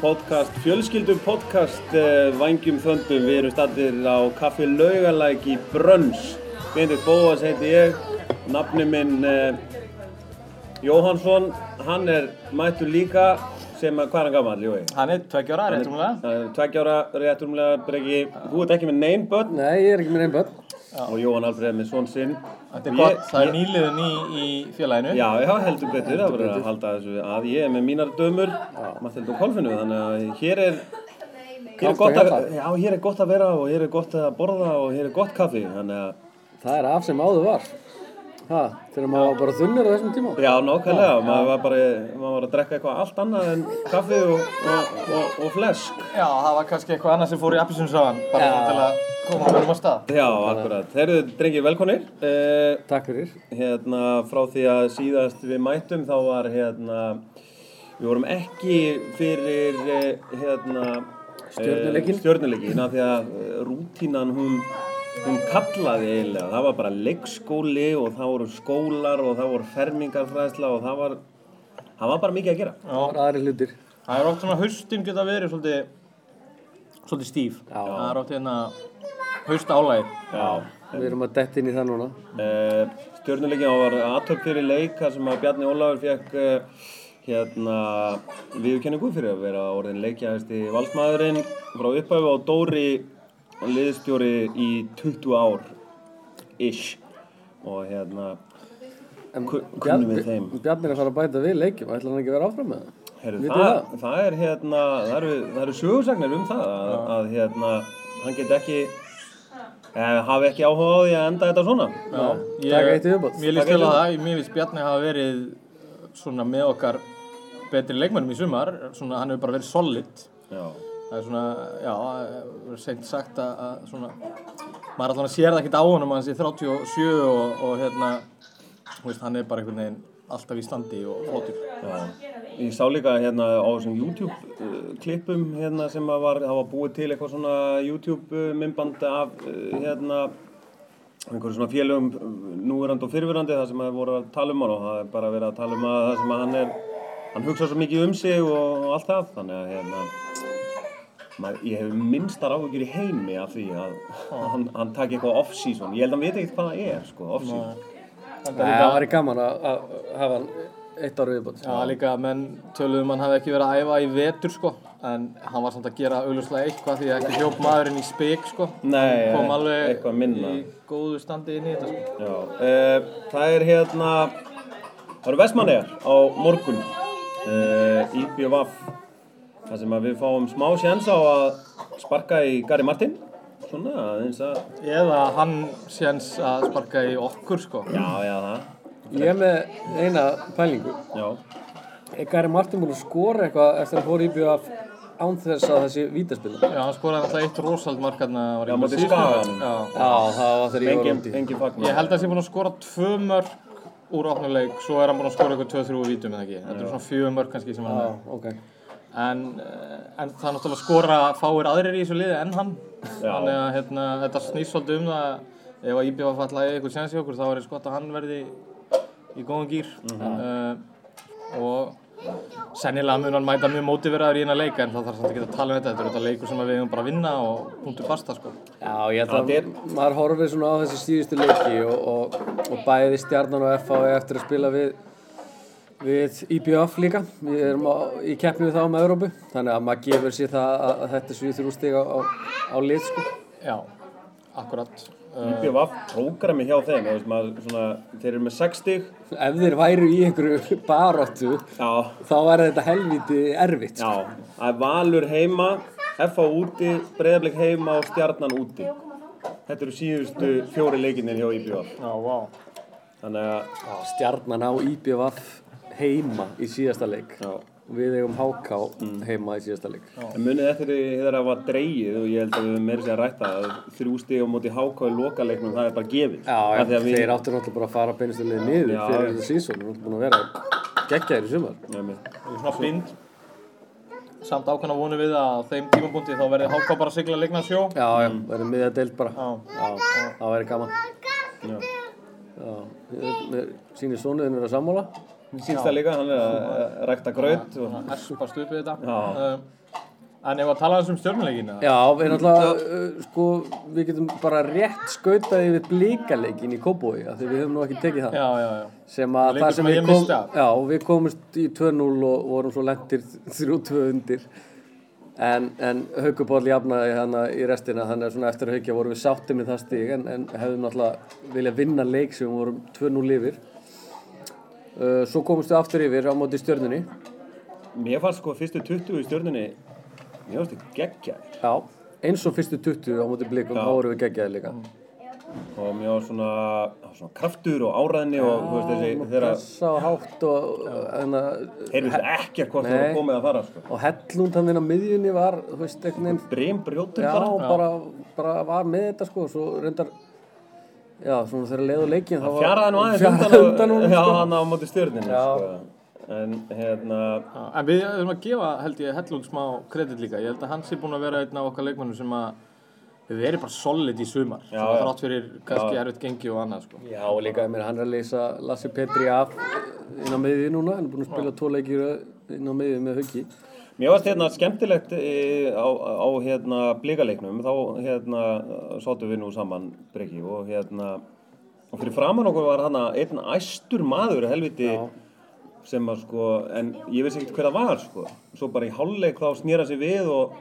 podcast, fjölskyldu podcast uh, Vangjum Þöndum. Við erum stattir á Kaffi Laugalæk í Brönns. Bindið Bóas heiti ég, nafni minn uh, Jóhansson, hann er mættur líka sem að, hvað er hann gammal, Jói? Hann er tveggjóra, rétt umlega. Tveggjára, rétt umlega, Breki. Þú ert ekki með neinn börn Nei, ég er ekki með einn börn. Og Jóhann Alfreð með svon sinn. Þetta er Ég- gott, það er nýliðun í, í félaginu. Já, já, heldur betur, það verður að halda þessu að ég er með mínar dömur, Mathild og Kolfinu, þannig að hér er, hér er, gott að, já, hér er gott að vera og hér er gott að borða og hér er gott kaffi, þannig að, Það er af sem áður var. Ha, þegar maður var bara þunnur á þessum tíma. já, nákvæmlega, maður var bara, maður var að drekka eitthvað allt annað en kaffi og, og, og, og flesk. Já, það var kannski eitthvað annað sem fór í appisunsagan, bara Já. til að koma honum á stað. Já, akkurat. Þeir eru drengir velkonir. Uh, Takk fyrir. hérna, frá því að síðast við mættum, þá var, hérna, við vorum ekki fyrir, eh, hérna, Stjörnuleikinn? Eh, stjörnuleikinn, af því að eh, rútínan hún, hún kallaði eiginlega. Það var bara leikskóli og það voru skólar og það voru fermingarfræðsla og það var, það var bara mikið að gera. Það var aðri hlutir. Það er oft svona haustin geta verið svolítið, svolítið stíf. Já. Það er oft hérna haust álægir. Já. Við erum að detta inn í það núna. Uh, stjörnuleikin þá var aðtöp fyrir leik þar sem að Bjarni Ólafur fekk uh, hérna viðurkenningu fyrir að vera orðin leikjahæsti valsmaðurinn frá upphæfu og Dóri liðstjóri í 20 ár ish og hérna kunnum við þeim. Bjarni er að fara að bæta við leikjum. Ætlar hann ekki að vera áfram með það? Vitið það, það? það er hérna það eru, það eru sögursagnir um það að, að hérna hann get ekki eh, hafi ekki áhuga á því að enda þetta svona Já, viðbót. Mér líst á eitt það, mér finnst Bjarni hafa verið svona með okkar betri leikmennum í sumar, svona hann hefur bara verið solid. Já. Það er svona, já, verður seint sagt að, svona, maður allan að sér það ekkert á honum að hann sé 37 og, og hérna, þú veist, hann er bara einhvern veginn alltaf í standi og flottur. Já, ég sá líka hérna á þessum YouTube uh, klippum hérna sem var, það var búið til eitthvað svona YouTube myndband af uh, hérna einhverjum svona félögum núverandi og fyrirverandi það sem að voru að tala um hann og það er bara verið að tala um að það sem að hann er hann hugsa svo mikið um sig og allt það þannig að hérna maður, ég hef minnstar áhugir í heimi af því að hann, hann taki eitthvað off-season ég held að hann veit ekkert hvað það er sko, off-season Það líka, væri gaman að að hafa hann eitt ára viðbót. já, líka menn töluðum hann hafi ekki verið að æfa í vetur, sko, en hann var samt að gera augljóslega eitthvað því að ekki hljóp maðurinn í spik, sko. Nei, Kom alveg í góðu standi inn í þetta, sko. Já, uh, það er hérna, það eru Vestmannegar á morgun, uh, IBVF, þar sem að við fáum smá sjans á að sparka í Gary Martin, svona aðeins að, Eða hann séns að sparka í okkur, sko. já, já, það, Ég er með eina pælingu. já, Er Gary Martin búinn að skora eitthvað eftir að hann fór í BF án þess að þessi vítaspilna? Já, hann skoraði alltaf eitt rosald mark var Já, Skaganum. umferð. Já. Það var þegar ég var úti. Ég held að það sé búinn að skora tvö mörg úr opnuleik, svo er hann búinn að skora eitthvað 2-3 úr vítum eða ekki. Þetta er svona fjögur mörg kannski sem hann er Já, með. ok. En, eh, en það er náttúrulega skora fáir aðrir í þessu liði en hann. Já. Þannig að hérna, þetta snýst svolítið um það ef að IBF falla í eitthvað séns í okkur þá er eins gott að hann verði í góðan gýr. uh, og sennilega mun hann mæta mjög mótiveraður í eina leika en það þarf samt ekki að tala um þetta. Þetta er þetta leikur sem við eigum bara að vinna og punktur basta sko. Já, ég held að Það er- maður horfir svona á þessi síðustu leiki og, og, og bæði stjarnan og FH eftir að spila við við IBF líka við erum á, í keppni við þá með Európu þannig að maður gefur sér það að, að þetta 7-3 stig á, á, á lit sko. Já, akkurat. Uh, IBVF prógrami hjá þeim, þú veist maður, svona, þeir eru með 6 stig, ef þeir væru í einhverju baróttu já, þá er þetta helviti erfitt sko. já, það er Valur heima, FH úti, Breiðablik heima og Stjarnan úti. Þetta eru síðustu fjóri leikinnir hjá IBVF. já, vá. Þannig að, stjarnan á IBF heima í síðasta leik já, við eigum HK heima í síðasta leik En munið eftir því þegar það var dreigið og ég held að við höfum meira sér að rætta að þrjú stíg á móti HK í lokaleiknum það er bara gefið. Já, að við- þeir áttu náttúrulega bara að fara beinustilega niður Já. fyrir þetta sísón, þú ert búin að vera geggjaðir í sumar. Svona blind. Samt ákvæmna vonu við að þeim tímapunkti þá verði HK bara að sigla leikna sjó. Já, já, verður miðja deild bara. Já. Já, það væri gaman. já. Já, mér sýnir sonuðin vera sammála. Síns það líka, hann er að rækta graut og Hann espast upp við þetta. Um, en ef að tala um stjórnuleikina. Já, við náttúrulega, uh, sko, við getum bara rétt skautað yfir blíkaleikin í af því við höfum nú ekki tekið það. Já, já, já. Sem að það sem við kom, við komumst í 2-0 og vorum svo lendir 3-2 undir. En, en Haukubóll jafnaði hana í restina, þannig að svona eftir haukja vorum við sáttið með það stig, en, en hefðum náttúrulega viljað vinna leik sem við vorum 2-0 yfir. Uh, svo komumst við aftur yfir á móti stjörnunni. mér fannst sko fyrstu 20 í stjórnunni, mér fannst þetta geggja Já, eins og fyrstu 20 á móti blikum, Já. þá vorum við geggjaði líka. og mér var svona, svona kraftur og áræðni og þú veist þessi, þegar Pressa og hátt og, hérna, heyrðist ekkert hvort það var komið að fara sko. og hellund hann inn á miðjunni var, þú veist, einhvern veginn, Brím brjótur já, bara, bara, bara var með þetta sko, svo reyndar, já, svona þegar leiðu leikin, var, fjaraði nú aðeins fjaraði undan, hún, já, sko. hann á móti stjórnunni Já. sko. en hérna Já, En við erum að gefa, held ég, Hellund smá kredit líka. Ég held að hann sé búinn að vera einn af okkar leikmannum sem að við erum bara solid í sumar. Já, Svona þrátt fyrir kannski erfitt gengi og annað, sko. Já, og líka, ég meina, hann er að leysa Lassi Petri af inn á miðju núna, hann er búinn að spila tvo leikir inn á miðju með huggi. Mér varst hérna skemmtilegt e, á, á hérna blíkaleiknum, þá hérna sátum við nú saman Breki og hérna og fyrir framann okkur var hann einn æstur maður helviti sem að sko, en ég veist ekkert hver það var sko, svo bara í hálfleik þá snýra sig við og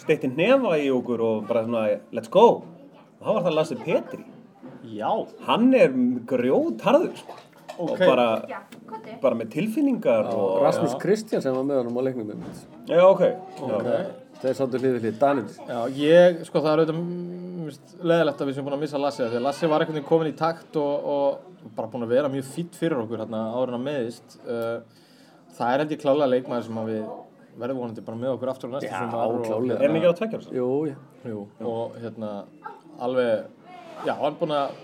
steitti hnefa í okkur og bara svona let's go, og þá var það Lassi Petri Já. hann er grjótharður sko. Og bara, bara með tilfinningar og, Rasmus Kristján sem var með honum á leiknum um já ok, já. Þeir sáttu hlið við hlið, Danir. Já, ég, sko það er auðvitað leðilegt að við sem búin að missa Lassi því að Lassi var einhvern veginn komin í takt og, og bara búin að vera mjög fýtt fyrir okkur hérna en að meðist uh, það er held ég klálega leikmaður sem að við verðum vonandi bara með okkur aftur og, er? Jú, já. Jú, og hérna alveg, já, hann er búin að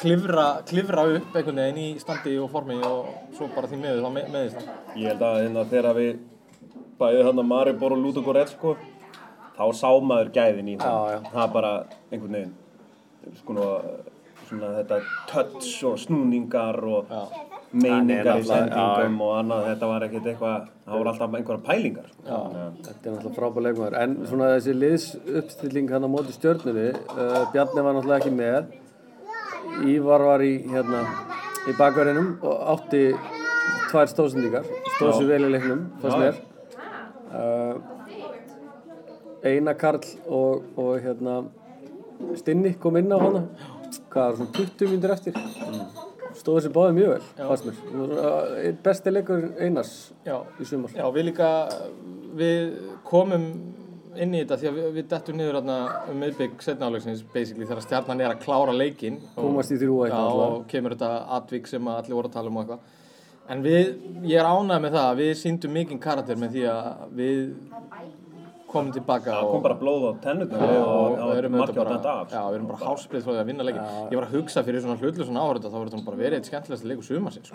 klifra, klifra upp einhvern veginn í standi og formi og svo bara því meður þá me, meðist hann Ég held að hérna þegar við bæðið hann að Maribor og Ludogorets sko, þá sá maður gæðin í það. Já, já. Það er bara einhvern veginn, sko, svona þetta touch og snúningar og Já. meiningar í sendingum og annað. Þetta var ekkert eitthvað, það voru alltaf einhverja pælingar. Sko. Já. Þetta er náttúrulega frábær leikmaður. En svona þessi liðsuppstilling hann á móti stjörnunni, uh, Bjarni var náttúrulega ekki með. Ívar var í, hérna, í bakverðinum og átti tvær stóðsendingar. Stóð sér vel í leiknum, fannst mér. Uh, Einar Karl og, og hérna, Stinni kom inn á hana. Hvað var svona 20 mínútur eftir? Stóð sér báði mjög vel, fannst mér. Uh, Besti leikur Einars Já, í sumar. Já, við líka, við komum inn í þetta því að við, við dettum niður hérna um miðbygg setnáleiksins basically þegar stjarnan er að klára leikinn og, Komast í þrjú eitt náttúrulega. og kemur þetta atvik sem allir voru að tala um og eitthvað. En við, ég er ánægð með það að við síndum mikinn karakter með því að við komum tilbaka Það kom bara blóð á tennutnar og, og, og, og, erum og auðvitað margir á þetta af. já, við erum bara hásplið frá því að vinna leikin ég var að hugsa fyrir svona hlutlu svona áhörða þá verður þetta bara verið eitt skemmtilegast leikur sumarsins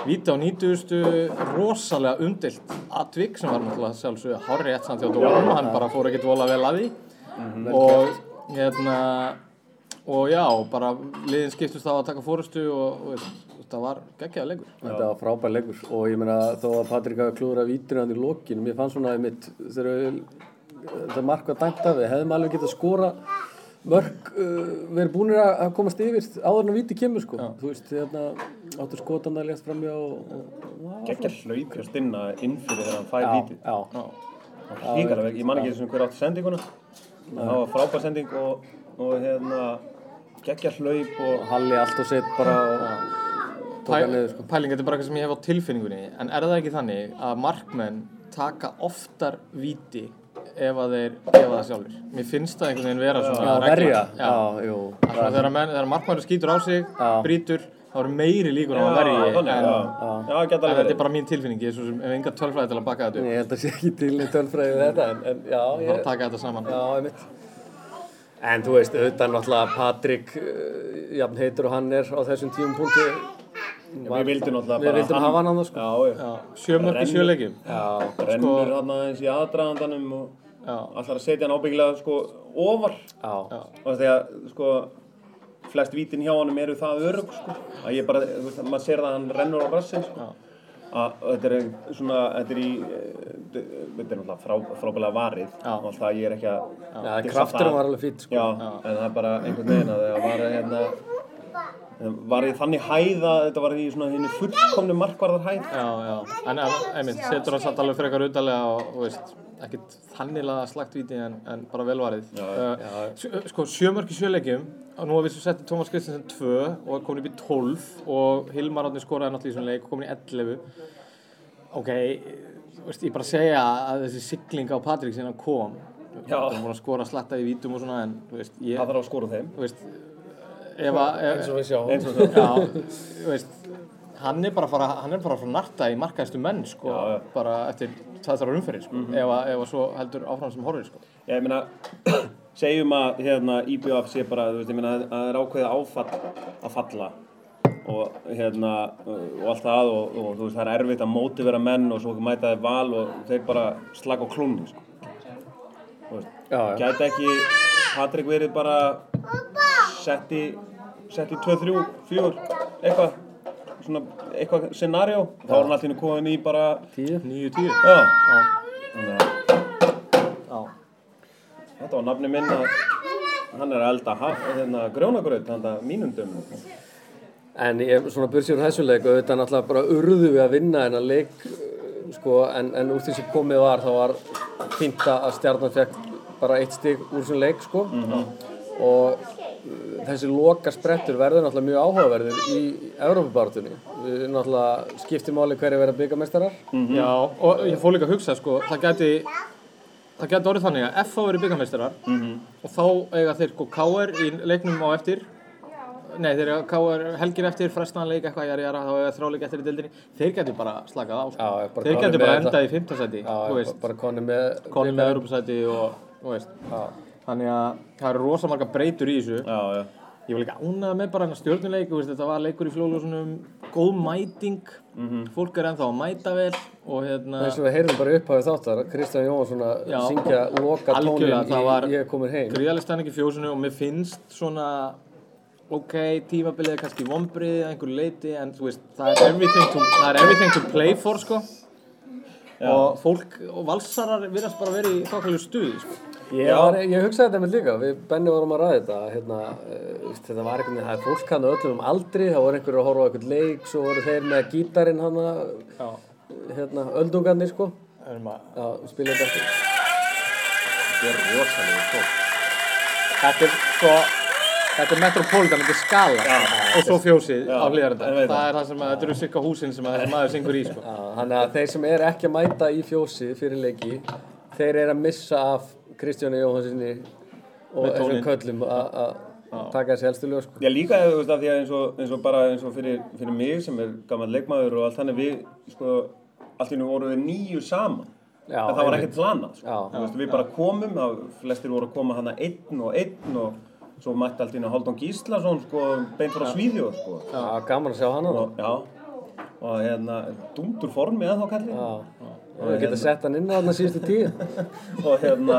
það það víti á 90. rosalega umdilt atvik sem var náttúrulega sjálfsög hárri ett samt hjá Dórum hann bara fór ekkert vola vel að því. Og hérna og já, bara liðin skiptust þá að taka fórustu og, og það var geggjaða leikur. Þetta var frábær leikur. Og ég meina þó að Patrik hafi klúður að vítinu hann í lokinu, mér fannst svona einmitt þegar við, þetta mark var dæmt af við, hefðum alveg getað skora mörg, uh, verið búinir að komast yfir áður en að víti kemur sko, þú veist, hérna áttu skotan að lést framjá og, og, og Gekkja hlaup hjá Stinna inn fyrir þegar hann fær já, vítið. já, Híkarlega, ég man ekki þessum hver átti sendinguna. Það var frábær sending og, og hérna gekkja hlaup og Halli allt og sett bara og niður sko. Pæling, þetta er bara eitthvað sem ég hef á tilfinningunni. En er það ekki þannig að markmenn taka oftar víti ef að þeir gefa það sjálfur mér finnst það einhvern veginn vera svona regla. verja, Það er þegar, markmennur skýtur á sig Já. brýtur, þá eru meiri líkur á að verji Já, en, en þetta er bara mín tilfinning ég er svo sem ef enga tölfræði til að baka þetta upp. Ég held að sé ekki til tölfræði við þetta en, en já, þá ég, taka þetta saman. Já, einmitt. En þú veist, auðvitað náttúrulega Patrik, uh, jafn heitur og hann er á þessum tíum punkti. Við vildum Við bara vildum hafa hann annars sko. Já, já. Já, sjö mörg í sjö leikjum Já, Rennur hann aðeins í aðdragandanum og allar að setja hann ábyggilega sko ofar. já, Og því að sko flest vítin hjá honum eru það örug sko. að ég bara, þú veist, maður sér það að hann rennur á rassin sko. að þetta er svona, þetta er í eh, þetta er náttúrulega frá, frábælega varið Já. og alltaf ég er ekki að Já, það. var alveg fýtt sko. Já, en það er bara einhvern veginn að það var hérna var í þannig hæð að þetta var í svona henni fullkomnu markvarðar hæð Já, já, en einmitt, setur hann satt alveg frekar utalega og, og veist, ekkert þannilega slagt víti en, en bara velvarið. Uh, sjö- sko, sjömörk í sjöleikjum, og nú har við svo settið Tómas Kristensen 2 og komin upp í 12 og Hilmar Átni skoraði náttúrulega í svona leik og komin í 11. Ok, veist, ég bara segja að þessi sigling á Patrik sem hann kom, Já. hann búin að skora slatta í vítum og svona en, veist, ég, það þarf að skora þeim veist, ef að, eins og við sjáum eins og það Já, þú veist, hann er bara að fara, hann er bara að fara að narta í markaðistu menn, sko, Já, já. bara eftir tæðþára umferðir, sko, ef, að, ef að svo heldur áfram sem horfir, sko. Já, ég meina, segjum að hérna, IBF sé bara, þú veist, ég meina, að það er ákveðið áfall að falla og hérna, og allt það og, og þú veist, það er erfitt að mótivera menn og svo mæta þeir val og þeir bara slaka á klúnni, sko. Þú veist, Já, já. gæti ekki Patrik verið bara sett í, sett í 2, 3, 4, eitthvað, svona, eitthvað scenario, þá er hann alltaf komin í bara, tíu. já, Já, þannig að já. Þetta var nafni minn að hann er að elda hérna, grjónagraut handa mínum dömum. En ég, svona bursið úr þessu leik, auðvitað náttúrulega bara urðu við að vinna þennan leik, uh, sko, en, en úr því sem komið var, þá var fínt að stjarnan fekk bara eitt stig úr þessum leik, sko. Og uh, þessi loka sprettur verður náttúrulega mjög áhugaverður í Evrópubártunni. Við náttúrulega skiptum máli hverju verða byggamestarar. Já, og ég fór líka að hugsa, sko, það gæti, það gæti orðið þannig að FH verið byggameistarar og þá eiga þeir, sko, KR í leiknum á eftir, nei, þeir eiga KR helgir eftir, frestaðan leik eitthvað, jara, jara, þá eiga þráleik eftir í dildinni, þeir gæti bara slakað á, sko. Já, bara þeir með bara endað í fimmtasæti, Já, þú veist. bara konni með... með Europasæti og, veist, þannig að það eru rosa marga breytur í þessu. Já, já. Ég var líka ánægð með bara stjórnuleik, þetta var leikur í flóðljósunum, góð mæting, fólk er ennþá að mæta vel og hérna, eins og við heyrðum bara upphafið þáttar Kristján Jónsson að syngja loka tónin í Ég er komin heim gríðarlega stæning í fjósinu og mér finnst svona, ok, tímabilið er kannski vombriðið að einhverju leiti, en þú veist, það er everything to, er everything to play for, sko. Og fólk og valsarar virðast bara verið í þokkalegu stuði, sko. Ég, Já. var, ég hugsaði þetta með líka, við Benni vorum að ræða þetta hérna, uh, þetta var einhvern veginn, það er fólk hann öllum um aldri, það voru einhverju að horfa á einhvern leik svo voru þeir með gítarinn hann Já, hérna, öldungarnir sko erum að, Já, spila þetta eftir Þetta er rosalega tók. þetta er, sko, þetta er Metropolitan, þetta er skala og svo fjósið á hlýðarenda. Það er það sem að, þetta eru cirka húsin sem að þessi maður syngur í, sko. Já, Þannig að þeir sem er ekki að mæta í fjósi fyrir leiki, þeir eru að missa af Kristjáni Jóhansinni og þessum köllum að- taka þessi helstu lög sko. Já, líka þú veist af því að eins og, eins og bara eins og fyrir, fyrir mig sem er gammal leikmaður og allt þannig við, sko, allt í nú vorum við nýju saman. Já, en það var ekkert planað, sko. Veist, við bara komum, það, flestir voru að koma hana einn og einn og svo mætti allt í nú Haldón Gíslason, sko, beint frá Svíðjóð, sko. Já, gaman að sjá hann Og, já, og hérna, dúndur formi að þá kallið. Já, við getum sett hann inn á þarna síðustu tíu. og hérna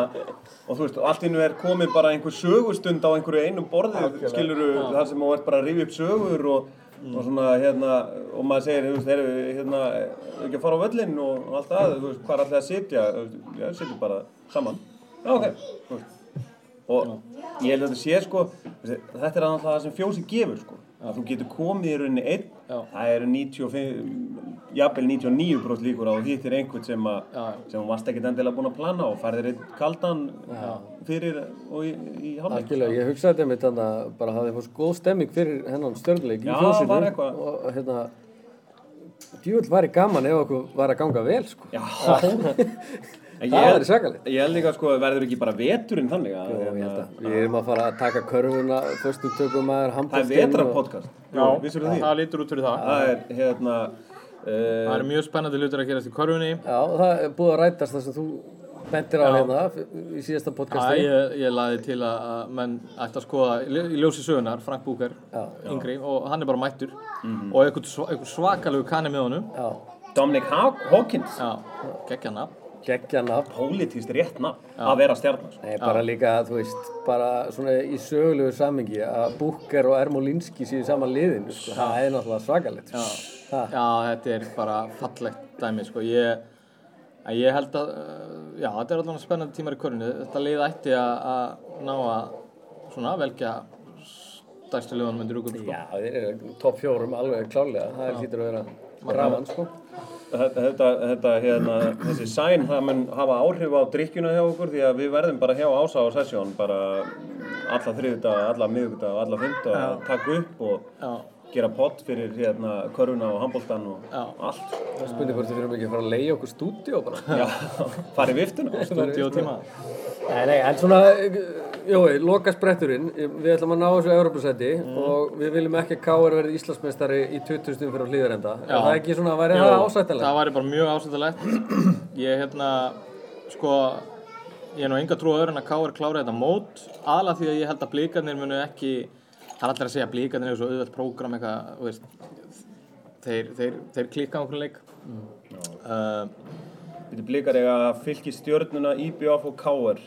og þú veist, og allt nú er komið bara einhver sögustund á einhverju einum borði skiluru, þar sem þú ert bara að rifja upp sögur og, og svona hérna og maður segir, þú veist, erum við hérna ekki að fara á völlinn og, og allt það þú veist, hvað er alltaf að sitja, já, sitjum bara saman, já, ok þú veist. og ég held að þetta sé sko, þetta er alltaf það sem fjósi gefur sko, að þú getur komið í rauninni einn, Já. Það eru 95 jafnvel 99% líkur á að þú hittir einhvern sem að Já. sem varst ekkert endilega búinn að plana og færðir einn kaldan fyrir og í, í hálfleik. Algjörlega, ég hugsaði þetta þannig að bara hafði fórst góð stemming fyrir hennan stjörnuleik í Já, fjósinu var og hérna djúvill væri gaman ef okkur var að ganga vel sko. Já, Það væri svakalegt. Ég held líka sko, verður ekki bara veturinn þannig að, og ég held hérna, að við erum að fara að taka körfuna föstu tökum aðeir það er handbóltinn vetrarpodcast. Já, það lítur út fyrir það. Það er hérna, Það uh, eru mjög spennandi hlutir að gerast í korfunni. Já, það er búið að rætast það sem þú bentir á hérna í síðasta podcasti ég, ég laði til að að menn ætti að skoða í ljó- í ljósi sögunar, Frank Búker, yngri, og hann er bara mættur og einhvern, sva- einhvern svakalegu kanni með honum. Já, Dominic Haw- Hawkins. Geggja nafn. Geggja nafn. pólitíst rétt nafn að vera stjarnar. Nei, bara líka, þú veist, bara svona í sögulegu samingi að Booker og Ermolinski séu í sama liðinu, sko. Það er náttúrulega svakalegt. Ha. Já, þetta er bara fallegt dæmi, sko. Ég, að ég held að, já, þetta er allavega spennandi tímar í körunni. Þetta lið ætti að, að ná að, svona, velja stærstu liðanum undir úkum, sko. Já, þeir eru topp fjórum alveg klálega. Það er hlýtur að vera grafan, sko. Þetta, þetta, þetta, hérna, þessi sæn, það mun hafa áhrif á drikkjuna hjá okkur því að við verðum bara hjá ása á sessjón bara alla þriðudag, alla miðugudag, alla fymta að taka upp og Já, gera pott fyrir hérna köruna og handbóltan og Já. allt. Það spurning hvort við þurfum ekki að fara að leiða okkur stúdíó bara. Já, farið viftuna. stúdíu og tíma. Nei, nei, en svona, jói, loka spretturinn, við ætlum að ná þessu Európusæti og við viljum ekki að K.R. verði Íslandsmeistari í 20 stundum fyrir á hlýðarenda. Er Já. það ekki svona, væri Jú, það ásættilega? Það væri bara mjög ásættilegt. Ég, hérna, sko, ég er nú enga trú á öðru en að K.R. klára þetta mót, aðla því að ég held að blíkarnir munu ekki, það er allir að segja að blíkarnir er svo auðvelt prógram eitthvað, veist, þeir, þeir, þeir á einhvern leik. Uh, Við blikar eiga fylki stjörnuna IBF og KR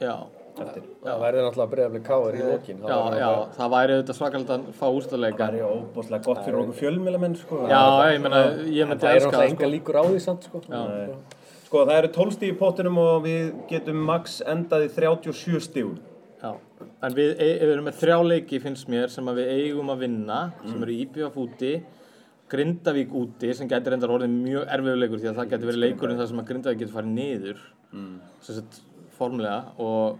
já, eftir. Það væri náttúrulega breyðafli K.R. í lokin. já, já, það væri auðvitað svakalega að fá úrstæðleika. Það er já óbúslega gott fyrir okkur fjölmilamenn sko. Já, ég meina, ég myndi Það er elska náttúrulega það, enga líkur á því samt, sko. Nei. Sko það eru 12 stíð í pottinum og við getum max endað í 37 stíðum. Já, en við, e- við erum með þrjá leiki finnst mér sem að við eigum að vinna sem eru IBF úti Grindavík úti sem getur reyndar orðið mjög erfiður leikur því að það getur verið leikurinn þar sem að Grindavík getur farið niður mm. sem sett formulega og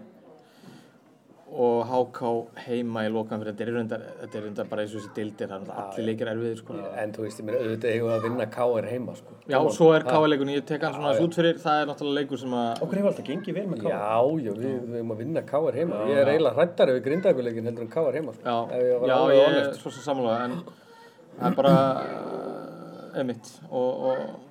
og HK heima í lokan fyrir þetta er reyndar, er bara eins og þessi dildir er náttúrulega allir leikir erfiðir sko. En þú veist, ég meina, auðvitað eigum við að vinna K.R. heima, sko. Já, svo er KV leikurinn, ég tek hann svona aðeins út fyrir það er náttúrulega leikur sem að Okkur hefur alltaf gengið vel með KR. Já, já, við, við eigum að vinna K.R. heima. Ég er eiginlega hrættari við grindaðguleikin heldur en K.R. heima, sko. Já, Ef ég já ég er svo sem samanlega en það er bara uh, einmitt og, og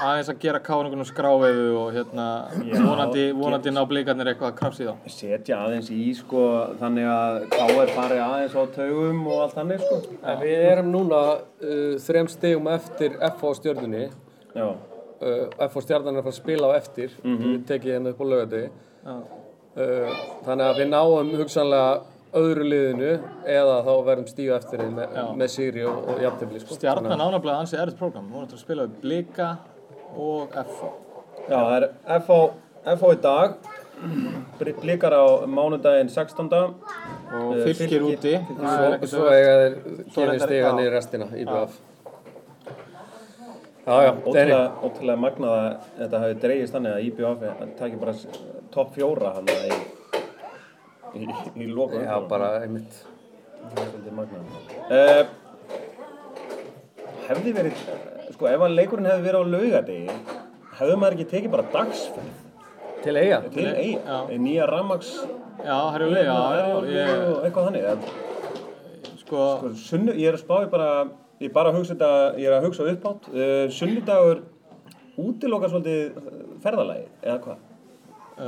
aðeins að gera káningunum skrávefu og hérna vonandi, vonandi ná blikarnir eitthvað krafs í þá Setja aðeins í sko þannig að KR fari aðeins á taugum og allt þannig sko. En við erum núna uh, þrem stegum eftir FH stjörnunni. Já. Uh, FH stjarnan er að fara að spila á eftir. Við tekið hérna upp á. Já. Uh, þannig að við náum hugsanlega öðru liðinu eða þá verðum stíu eftir með, með Sigri og, og jafntefli, sko. Stjarnan ánaflega ansi erðið prógram hún ætlar að spila við blika og FH Já, það er FH, FH í dag, Bli- blikar á mánudaginn 16. og Eh, fylgir úti er Svo, eiga þeir stiga já. niður restina í BF. Já, já. Ótrúlega, magnað að þetta hafi dreigist þannig að IBF taki bara topp fjóra hann í, í, í loku. Já, bara einmitt. Það er svolítið magnað. Uh, hefði verið, sko ef að leikurinn hefði verið á laugadegi, hefði maður ekki tekið bara dagsferð Til eiga. til eigi, Já. nýja ramags já, herjulega, já, ég, eitthvað þannig. Sko, sko, sunnu, ég er að spá í bara, ég er bara að hugsa þetta, ég er að hugsa uppátt, uh, sunnudagur útilokar svolítið ferðalagi, eða hvað?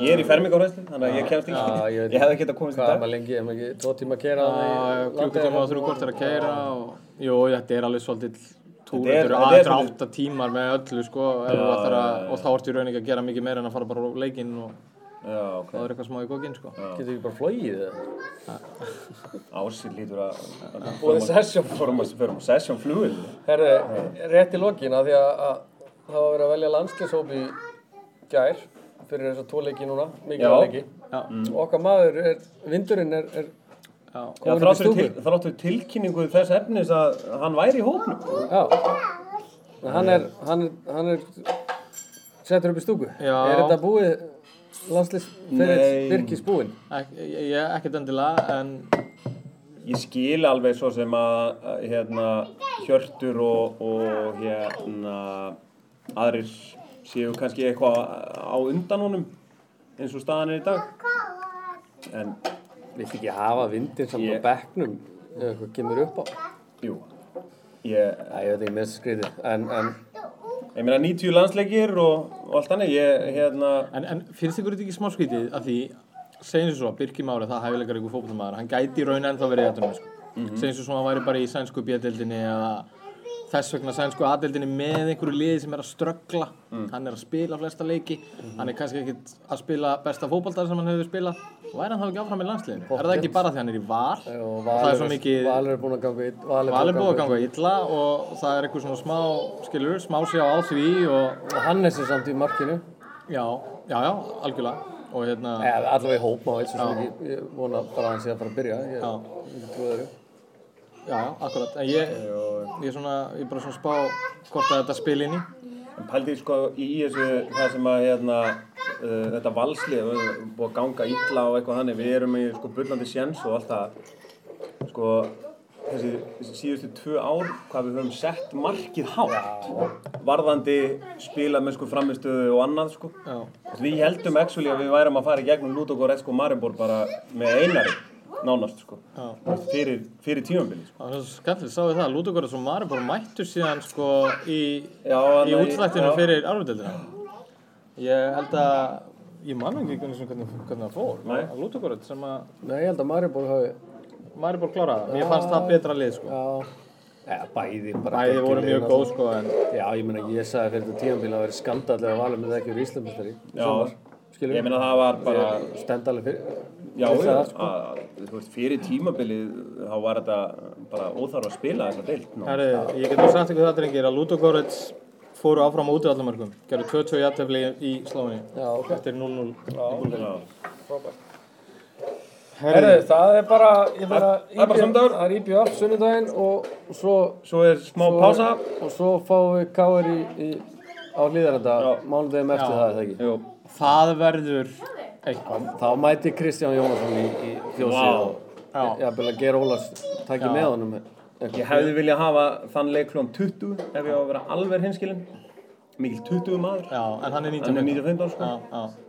Ég er í fermingarhæslu, þannig að ég kemst ekki, Já, ég ég, hefði getað komist í Hvað er dag. maður lengi, ef maður ekki tvo tíma að kera klukkutíma þrjú hvort er að keira og, jú, þetta er alveg svolítið túr, Þetta er- eru þetta er aðeins svolítið- átta tímar með öllu, sko, ætlar að, og þá ertu í rauninni að gera mikið meira en að fara bara á leikinn og Já, ok. það er eitthvað smá í gókinn, sko. Getur ekki bara flogið eða? Ásir lítur að... Og session. Förum að, förum að session flugil. Herði, rétt í lokin að því að, að það var verið að velja landslýshóp í gær fyrir þess að tvo leiki núna, mikið leiki. Já, Okkar maður, er, vindurinn er, er já. Já, komin upp í þrátt fyrir stúku. til, þrátt fyrir tilkynningu þess efnis að hann væri í. En Hann er, hann er, hann er settur upp í stúku. Já. Er þetta búið landslýs fyrir Nei. virkis búinn? Ek, ég, ég ekkert endilega, en Ég skil alveg svo sem að, hérna, Hjörtur og, og hérna, aðrir séu kannski eitthvað á undan honum eins og staðan er í dag. En Viltu ekki hafa vindin saman Ég- á bekknum ef eitthvað kemur upp á? jú, ég, Æ, ég veit ekki með þessu skrítið. En, en ég meina 90 landsleikir og, og allt þannig. Ég, hérna, En, en finnst ykkur þetta ekki smá skrítið að því segjum svo að Birkir Mári, það hæfilegar ykkur fótballmaður, hann gæti í raun ennþá verið þetta sko. Mhm. segjum svo að hann væri bara í sænsku bjöldildinni eða þess vegna sænsku aðdeldinni með einhverju liði sem er að ströggla. Mm. hann er að spila flesta leiki. Hann er kannski ekkit að spila besta fótboltar sem hann hefur spilað. Væri hann þá ekki áfram í landsliðinu? Er það ekki bara því hann er í val? Og það er svo mikið Valur er búin að ganga að ganga illa og það er eitthvað svona smá skilur, smá sé á því og og Hannes er samt í markinu. Já, já, já, algjörlega. Og hérna, allavega í hóp má eins og svo ekki ég vona bara að hann sé að fara að byrja. Ég Já. já, akkurat. En ég, ég er svona, ég er bara svona spá hvort að þetta spil inn í. En pældi sko í, þessu það sem að hérna, uh, þetta valslið við erum búið að ganga illa og eitthvað þannig. Við erum í sko bullandi sjens og allt það. Sko þessi, síðustu tvö ár hvað við höfum sett markið hátt varðandi sko framistöðu og annað sko. Við heldum actually að við værum að fara í gegnum Ludogorets og Maribor bara með einari nánast sko. Fyrir, fyrir tímabili sko. Það var svo skemmtilegt, sáu það, Ludogorets og Maribor mættu síðan sko í, í útslættinu fyrir árvöldeldina. Ég held að, ég man ekki hvernig, hvernig, hvernig það fór, að Ludogorets sem að Nei, ég held að Maribor hafi Maribor kláraði. Það, mér fannst það betra lið sko. já. Eða bæði bara Bæði voru mjög góð sko en Já, ég meina, ég sagði fyrir þetta tímanbíl að vera skandallega valið með það ekki verið Íslandmestari ég meina það var bara stendalega fyrir Já, það, sko. að, þú veist, fyrir tímabilið þá var þetta bara óþarf að spila þessa deilt herri, ég get nú sagt ykkur það drengir að Ludogorets fóru áfram á útöðallamörkum, gerðu 2-2 jættefli í Slóni Já, ok. eftir 0-0 í Búlgari. Herðu, það er bara, Það er það er IBF sunnudaginn og svo, Svo er smá svo pása. og svo fáum við káir í, í, á hlýðarenda Já. mánudegum eftir Já. það, er það ekki? Jú, Það verður eitthvað. Þá mæti Kristján Jónasson í, í fjósið Vá. og ég hafði að gera Ólafs takki með honum. ég hefði viljað hafa þann leik klón 20 ef ég á að vera alveg hinskilin. Mikil 20 maður. Já, en hann er Hann er 19. 19-15 sko.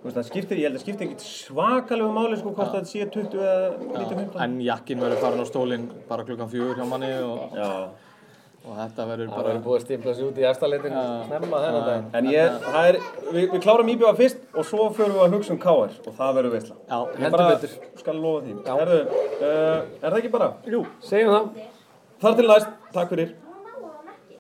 Það skiptir, ég held að skiptir ekkit svakalegu máli sko hvort það sé 20 eða 19-15. En jakkin verður farin á stólinn bara klukkan fjögur hjá manni og, Já, og þetta verður Það bara... verður búið að stimpla sig út í efstaleitinu snemma þennan dag. en ég, það er, við, við klárum íbjöða fyrst og svo förum við að hugsa um KR og það verður veistla. Já, Ég heldur bara betur. skal lofa því. Herðu, uh, er það ekki bara? Jú. Segjum það. Þar til næst, takk fyrir.